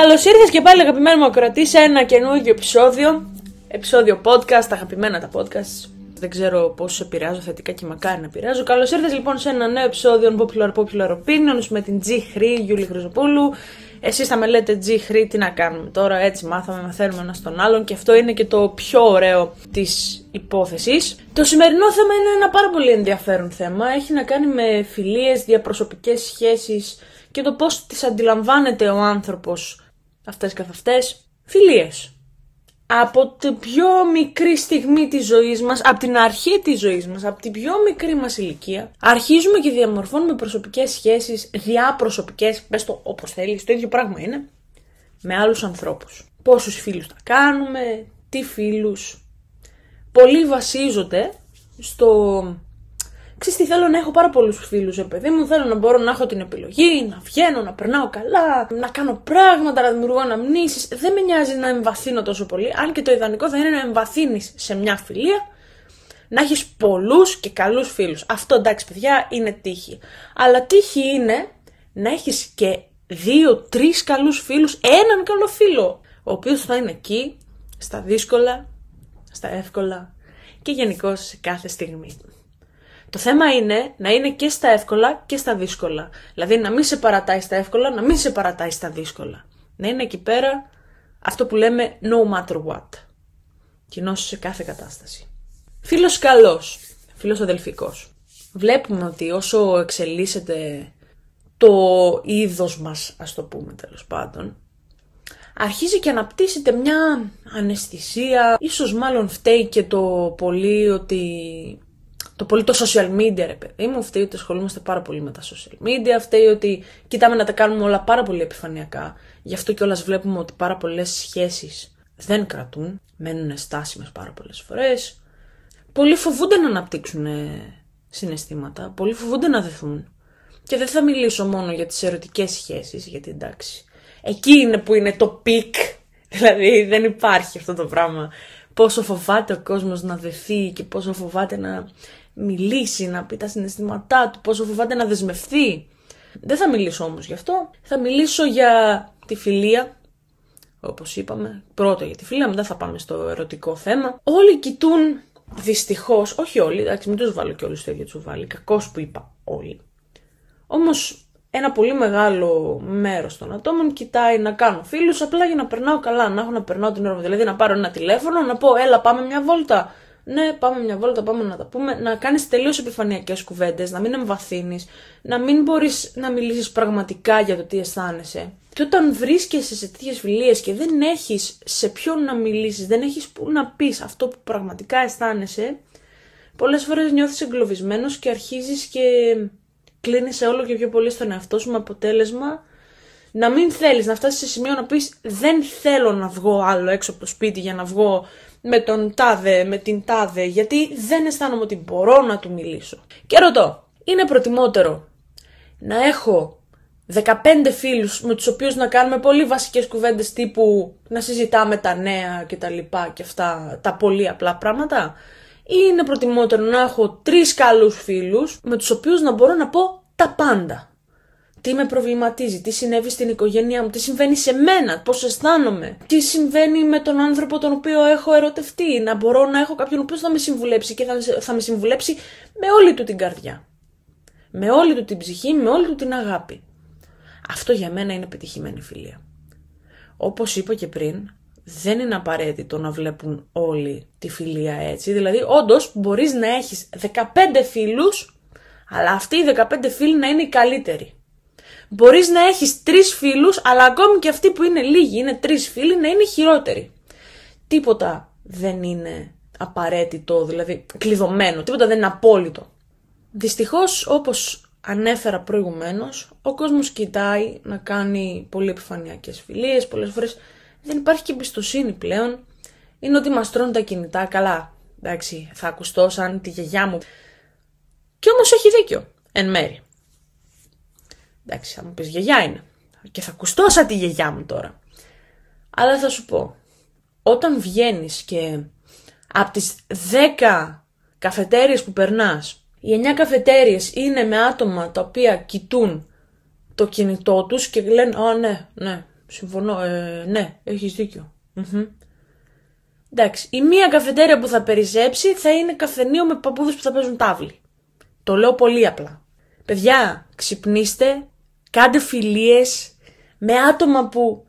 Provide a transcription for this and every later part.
Καλώς ήρθες και πάλι αγαπημένο μου ακροατή σε ένα καινούργιο επεισόδιο. Επεισόδιο podcast, τα αγαπημένα τα podcast. Δεν ξέρω πώς σε επηρεάζω θετικά και μακάρι να επηρεάζω. Καλώς ήρθες λοιπόν σε ένα νέο επεισόδιο Popular Popular Opinions με την G Χρή Γιούλη Χρυζοπούλου. Εσείς θα με λέτε G Χρή, τι να κάνουμε τώρα, έτσι μάθαμε, μαθαίνουμε ένα τον άλλον και αυτό είναι και το πιο ωραίο της υπόθεσης. Το σημερινό θέμα είναι ένα πάρα πολύ ενδιαφέρον θέμα. Έχει να κάνει με φιλίες, διαπροσωπικές σχέσεις και το πώς τις αντιλαμβάνεται ο άνθρωπος αυτές καθ' αυτές φιλίες. Από την πιο μικρή στιγμή της ζωής μας, από την αρχή της ζωής μας, από την πιο μικρή μας ηλικία, αρχίζουμε και διαμορφώνουμε προσωπικές σχέσεις, διαπροσωπικές, πες το όπως θέλεις, το ίδιο πράγμα είναι, με άλλους ανθρώπους. Πόσους φίλους θα κάνουμε, τι φίλους. Πολλοί βασίζονται στο Ξέρεις τι θέλω να έχω πάρα πολλούς φίλους, ε, παιδί μου. Θέλω να μπορώ να έχω την επιλογή, να βγαίνω, να περνάω καλά, να κάνω πράγματα, να δημιουργώ αναμνήσεις. Δεν με νοιάζει να εμβαθύνω τόσο πολύ. Αν και το ιδανικό θα είναι να εμβαθύνεις σε μια φιλία, να έχεις πολλούς και καλούς φίλους. Αυτό εντάξει, παιδιά, είναι τύχη. Αλλά τύχη είναι να έχεις και δύο-τρει καλούς φίλους, έναν καλό φίλο, ο οποίος θα είναι εκεί στα δύσκολα, στα εύκολα και γενικώς σε κάθε στιγμή. Το θέμα είναι να είναι και στα εύκολα και στα δύσκολα. Δηλαδή να μην σε παρατάει στα εύκολα, να μην σε παρατάει στα δύσκολα. Να είναι εκεί πέρα αυτό που λέμε no matter what. Κοινός σε κάθε κατάσταση. Φίλος καλός, φίλος αδελφικός. Βλέπουμε ότι όσο εξελίσσεται το είδος μας, ας το πούμε τέλος πάντων, αρχίζει και αναπτύσσεται μια αναισθησία, ίσως μάλλον φταίει και το πολύ ότι το πολύ το social media, ρε παιδί μου. Φταίει ότι ασχολούμαστε πάρα πολύ με τα social media. Φταίει ότι κοιτάμε να τα κάνουμε όλα πάρα πολύ επιφανειακά. Γι' αυτό κιόλας βλέπουμε ότι πάρα πολλές σχέσεις δεν κρατούν. Μένουν στάσιμες πάρα πολλές φορές. Πολλοί φοβούνται να αναπτύξουν συναισθήματα. Πολλοί φοβούνται να δεθούν. Και δεν θα μιλήσω μόνο για τις ερωτικές σχέσεις, γιατί εντάξει, εκεί είναι που είναι το πικ, δηλαδή δεν υπάρχει αυτό το πράγμα. Πόσο φοβάται ο κόσμος να δεθεί και πόσο φοβάται να μιλήσει, να πει τα συναισθήματά του, πόσο φοβάται να δεσμευθεί. Δεν θα μιλήσω όμως γι' αυτό. Θα μιλήσω για τη φιλία, όπως είπαμε. Πρώτα για τη φιλία, μετά θα πάμε στο ερωτικό θέμα. Όλοι κοιτούν, δυστυχώς, όχι όλοι, εντάξει μην τους βάλω και όλους στο ίδιο τσουβάλι, κακός που είπα όλοι. Όμως ένα πολύ μεγάλο μέρος των ατόμων κοιτάει να κάνω φίλους απλά για να περνάω καλά, να έχω να περνάω την ώρα μου. Δηλαδή να πάρω ένα τηλέφωνο, να πω έλα πάμε μια βόλτα, ναι, πάμε μια βόλτα, πάμε να τα πούμε, να κάνεις τελείως επιφανειακές κουβέντες, να μην εμβαθύνεις, να μην μπορείς να μιλήσεις πραγματικά για το τι αισθάνεσαι. Και όταν βρίσκεσαι σε τέτοιες φιλίες και δεν έχεις σε ποιον να μιλήσεις, δεν έχεις που να πεις αυτό που πραγματικά αισθάνεσαι, πολλές φορές νιώθεις εγκλωβισμένος και αρχίζεις και κλείνει όλο και πιο πολύ στον εαυτό σου με αποτέλεσμα να μην θέλεις να φτάσεις σε σημείο να πεις δεν θέλω να βγω άλλο έξω από το σπίτι για να βγω με τον τάδε, με την τάδε, γιατί δεν αισθάνομαι ότι μπορώ να του μιλήσω. Και ρωτώ, είναι προτιμότερο να έχω 15 φίλους με τους οποίους να κάνουμε πολύ βασικές κουβέντες τύπου να συζητάμε τα νέα και τα λοιπά και αυτά τα πολύ απλά πράγματα ή είναι προτιμότερο να έχω τρεις καλούς φίλους με τους οποίους να μπορώ να πω τα πάντα τι με προβληματίζει, τι συνέβη στην οικογένειά μου, τι συμβαίνει σε μένα, πώς αισθάνομαι, τι συμβαίνει με τον άνθρωπο τον οποίο έχω ερωτευτεί, να μπορώ να έχω κάποιον ο οποίος θα με συμβουλέψει και θα, θα με συμβουλέψει με όλη του την καρδιά. Με όλη του την ψυχή, με όλη του την αγάπη. Αυτό για μένα είναι πετυχημένη φιλία. Όπως είπα και πριν, δεν είναι απαραίτητο να βλέπουν όλοι τη φιλία έτσι. Δηλαδή, όντως μπορείς να έχεις 15 φίλους, αλλά αυτοί οι 15 φίλοι να είναι οι καλύτεροι. Μπορείς να έχεις τρεις φίλους, αλλά ακόμη και αυτοί που είναι λίγοι, είναι τρεις φίλοι, να είναι χειρότεροι. Τίποτα δεν είναι απαραίτητο, δηλαδή κλειδωμένο, τίποτα δεν είναι απόλυτο. Δυστυχώς, όπως ανέφερα προηγουμένως, ο κόσμος κοιτάει να κάνει πολύ επιφανειακές φιλίες, πολλές φορές δεν υπάρχει και εμπιστοσύνη πλέον. Είναι ότι μας τρώνε τα κινητά, καλά, εντάξει, θα ακουστώ σαν τη γιαγιά μου. Και όμως έχει δίκιο, εν μέρη. Εντάξει, θα μου πεις γιαγιά είναι. Και θα ακουστώ σαν τη γιαγιά μου τώρα. Αλλά θα σου πω, όταν βγαίνεις και από τις 10 καφετέριες που περνάς, οι 9 καφετέριες είναι με άτομα τα οποία κοιτούν το κινητό τους και λένε «Α, ναι, ναι, συμφωνώ, ε, ναι, έχεις δίκιο». Εντάξει, η μία καφετέρια που θα περισσέψει θα είναι καφενείο με παππούδες που θα παίζουν τάβλη. Το λέω πολύ απλά. Παιδιά, ξυπνήστε, κάντε φιλίες με άτομα που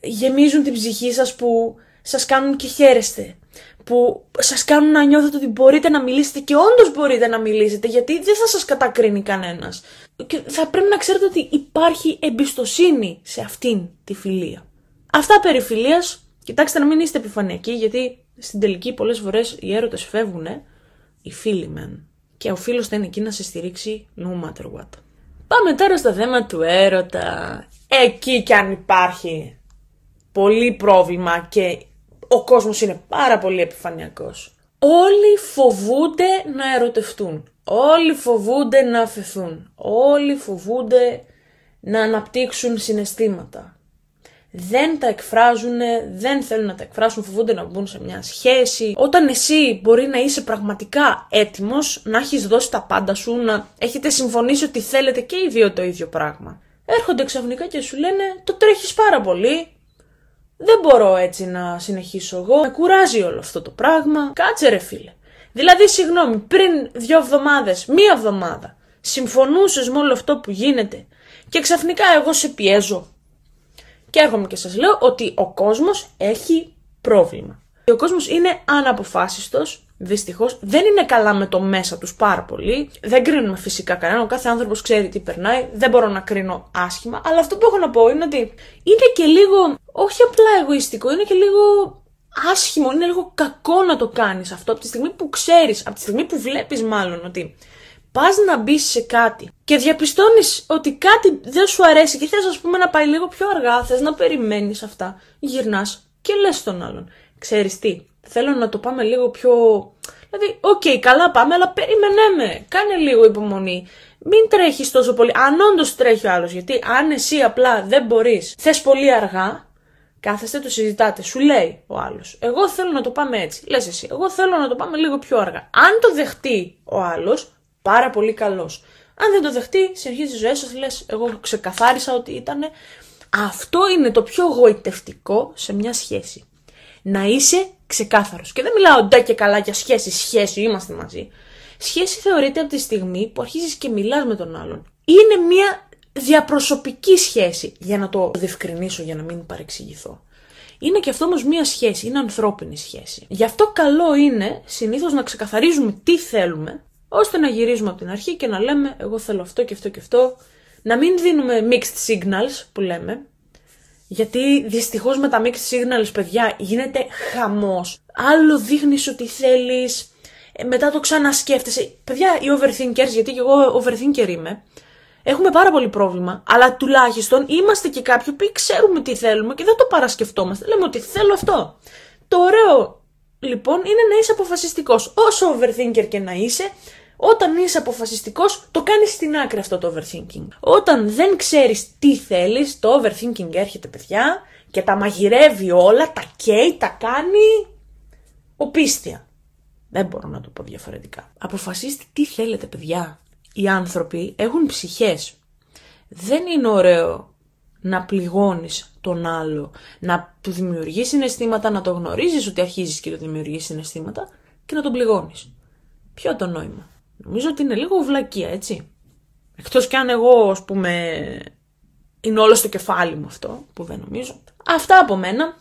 γεμίζουν την ψυχή σας, που σας κάνουν και χαίρεστε που σας κάνουν να νιώθετε ότι μπορείτε να μιλήσετε και όντως μπορείτε να μιλήσετε γιατί δεν θα σας κατακρίνει κανένας. Και θα πρέπει να ξέρετε ότι υπάρχει εμπιστοσύνη σε αυτήν τη φιλία. Αυτά περί φιλίας, κοιτάξτε να μην είστε επιφανειακοί γιατί στην τελική πολλές φορές οι έρωτες φεύγουν, οι φίλοι μεν. Και ο φίλος θα είναι εκεί να σε στηρίξει no matter what. Πάμε τώρα στο θέμα του έρωτα. Εκεί κι αν υπάρχει πολύ πρόβλημα και ο κόσμος είναι πάρα πολύ επιφανειακός. Όλοι φοβούνται να ερωτευτούν. Όλοι φοβούνται να αφαιθούν. Όλοι φοβούνται να αναπτύξουν συναισθήματα. Δεν τα εκφράζουν, δεν θέλουν να τα εκφράσουν, φοβούνται να μπουν σε μια σχέση. Όταν εσύ μπορεί να είσαι πραγματικά έτοιμος, να έχεις δώσει τα πάντα σου, να έχετε συμφωνήσει ότι θέλετε και οι δύο το ίδιο πράγμα. Έρχονται ξαφνικά και σου λένε το τρέχεις πάρα πολύ, δεν μπορώ έτσι να συνεχίσω εγώ. Με κουράζει όλο αυτό το πράγμα. Κάτσε ρε φίλε. Δηλαδή, συγγνώμη, πριν δύο εβδομάδες, μία εβδομάδα, συμφωνούσες με όλο αυτό που γίνεται και ξαφνικά εγώ σε πιέζω. Και έρχομαι και σας λέω ότι ο κόσμος έχει πρόβλημα. Ο κόσμος είναι αναποφάσιστος Δυστυχώς δεν είναι καλά με το μέσα τους πάρα πολύ. Δεν κρίνουμε φυσικά κανέναν. Ο κάθε άνθρωπος ξέρει τι περνάει. Δεν μπορώ να κρίνω άσχημα. Αλλά αυτό που έχω να πω είναι ότι είναι και λίγο, όχι απλά εγωιστικό, είναι και λίγο άσχημο, είναι λίγο κακό να το κάνεις αυτό από τη στιγμή που ξέρεις, από τη στιγμή που βλέπεις μάλλον ότι πας να μπεις σε κάτι και διαπιστώνεις ότι κάτι δεν σου αρέσει και θες, ας πούμε, να πάει λίγο πιο αργά, θες να περιμένεις αυτά. Γυρνάς και λες τον άλλον. Ξέρεις τι, θέλω να το πάμε λίγο πιο... Δηλαδή, OK, okay, καλά πάμε, αλλά περίμενέ με. Κάνε λίγο υπομονή. Μην τρέχεις τόσο πολύ. Αν όντως τρέχει ο άλλος, γιατί αν εσύ απλά δεν μπορείς, θες πολύ αργά, κάθεστε, το συζητάτε. Σου λέει ο άλλος. Εγώ θέλω να το πάμε έτσι. Λες εσύ. Εγώ θέλω να το πάμε λίγο πιο αργά. Αν το δεχτεί ο άλλος, πάρα πολύ καλός. Αν δεν το δεχτεί, συνεχίζει τη ζωή σα, λες. Εγώ ξεκαθάρισα ότι ήταν. Αυτό είναι το πιο γοητευτικό σε μια σχέση να είσαι ξεκάθαρος. Και δεν μιλάω ντε και καλά για σχέση, σχέση, είμαστε μαζί. Σχέση θεωρείται από τη στιγμή που αρχίζεις και μιλάς με τον άλλον. Είναι μια διαπροσωπική σχέση, για να το διευκρινίσω, για να μην παρεξηγηθώ. Είναι και αυτό όμως μια σχέση, είναι ανθρώπινη σχέση. Γι' αυτό καλό είναι συνήθως να ξεκαθαρίζουμε τι θέλουμε, ώστε να γυρίζουμε από την αρχή και να λέμε: Εγώ θέλω αυτό και αυτό και αυτό. Να μην δίνουμε mixed signals που λέμε, γιατί δυστυχώς με τα mixed signals, παιδιά, γίνεται χαμός. Άλλο δείχνεις ότι θέλεις, ε, μετά το ξανασκέφτεσαι. Παιδιά, οι overthinkers, γιατί και εγώ overthinker είμαι, έχουμε πάρα πολύ πρόβλημα, αλλά τουλάχιστον είμαστε και κάποιοι που ξέρουμε τι θέλουμε και δεν το παρασκεφτόμαστε. Λέμε ότι θέλω αυτό. Το ωραίο, λοιπόν, είναι να είσαι αποφασιστικός. Όσο overthinker και να είσαι, όταν είσαι αποφασιστικός, το κάνεις στην άκρη αυτό το overthinking. Όταν δεν ξέρεις τι θέλεις, το overthinking έρχεται, παιδιά, και τα μαγειρεύει όλα, τα καίει, τα κάνει οπίστια. Δεν μπορώ να το πω διαφορετικά. Αποφασίστε τι θέλετε, παιδιά. Οι άνθρωποι έχουν ψυχές. Δεν είναι ωραίο να πληγώνεις τον άλλο, να του δημιουργείς συναισθήματα, να το γνωρίζεις ότι αρχίζεις και το δημιουργείς συναισθήματα και να τον πληγώνεις. Ποιο το νόημα; Νομίζω ότι είναι λίγο βλακεία, έτσι. Εκτός κι αν εγώ, ας πούμε, είναι όλο στο κεφάλι μου αυτό, που δεν νομίζω. Αυτά από μένα.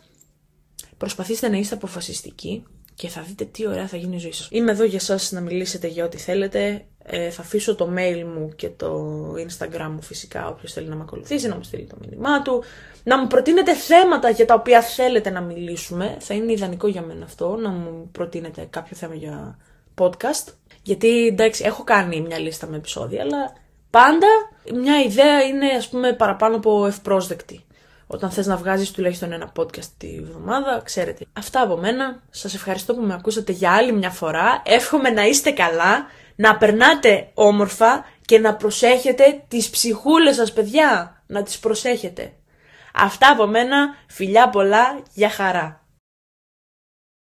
Προσπαθήστε να είστε αποφασιστικοί και θα δείτε τι ωραία θα γίνει η ζωή σας. Είμαι εδώ για σας να μιλήσετε για ό,τι θέλετε. Ε, θα αφήσω το mail μου και το instagram μου φυσικά όποιος θέλει να με ακολουθήσει, να μου στείλει το μήνυμά του. Να μου προτείνετε θέματα για τα οποία θέλετε να μιλήσουμε. Θα είναι ιδανικό για μένα αυτό, να μου προτείνετε κάποιο θέμα για podcast. Γιατί εντάξει, έχω κάνει μια λίστα με επεισόδια, αλλά Πάντα μια ιδέα είναι ας πούμε παραπάνω από ευπρόσδεκτη. Όταν θες να βγάζεις τουλάχιστον ένα podcast τη βδομάδα, ξέρετε. Αυτά από μένα. Σας ευχαριστώ που με ακούσατε για άλλη μια φορά. Εύχομαι να είστε καλά, να περνάτε όμορφα και να προσέχετε τις ψυχούλες σας παιδιά. Να τις προσέχετε. Αυτά από μένα, φιλιά πολλά, για χαρά.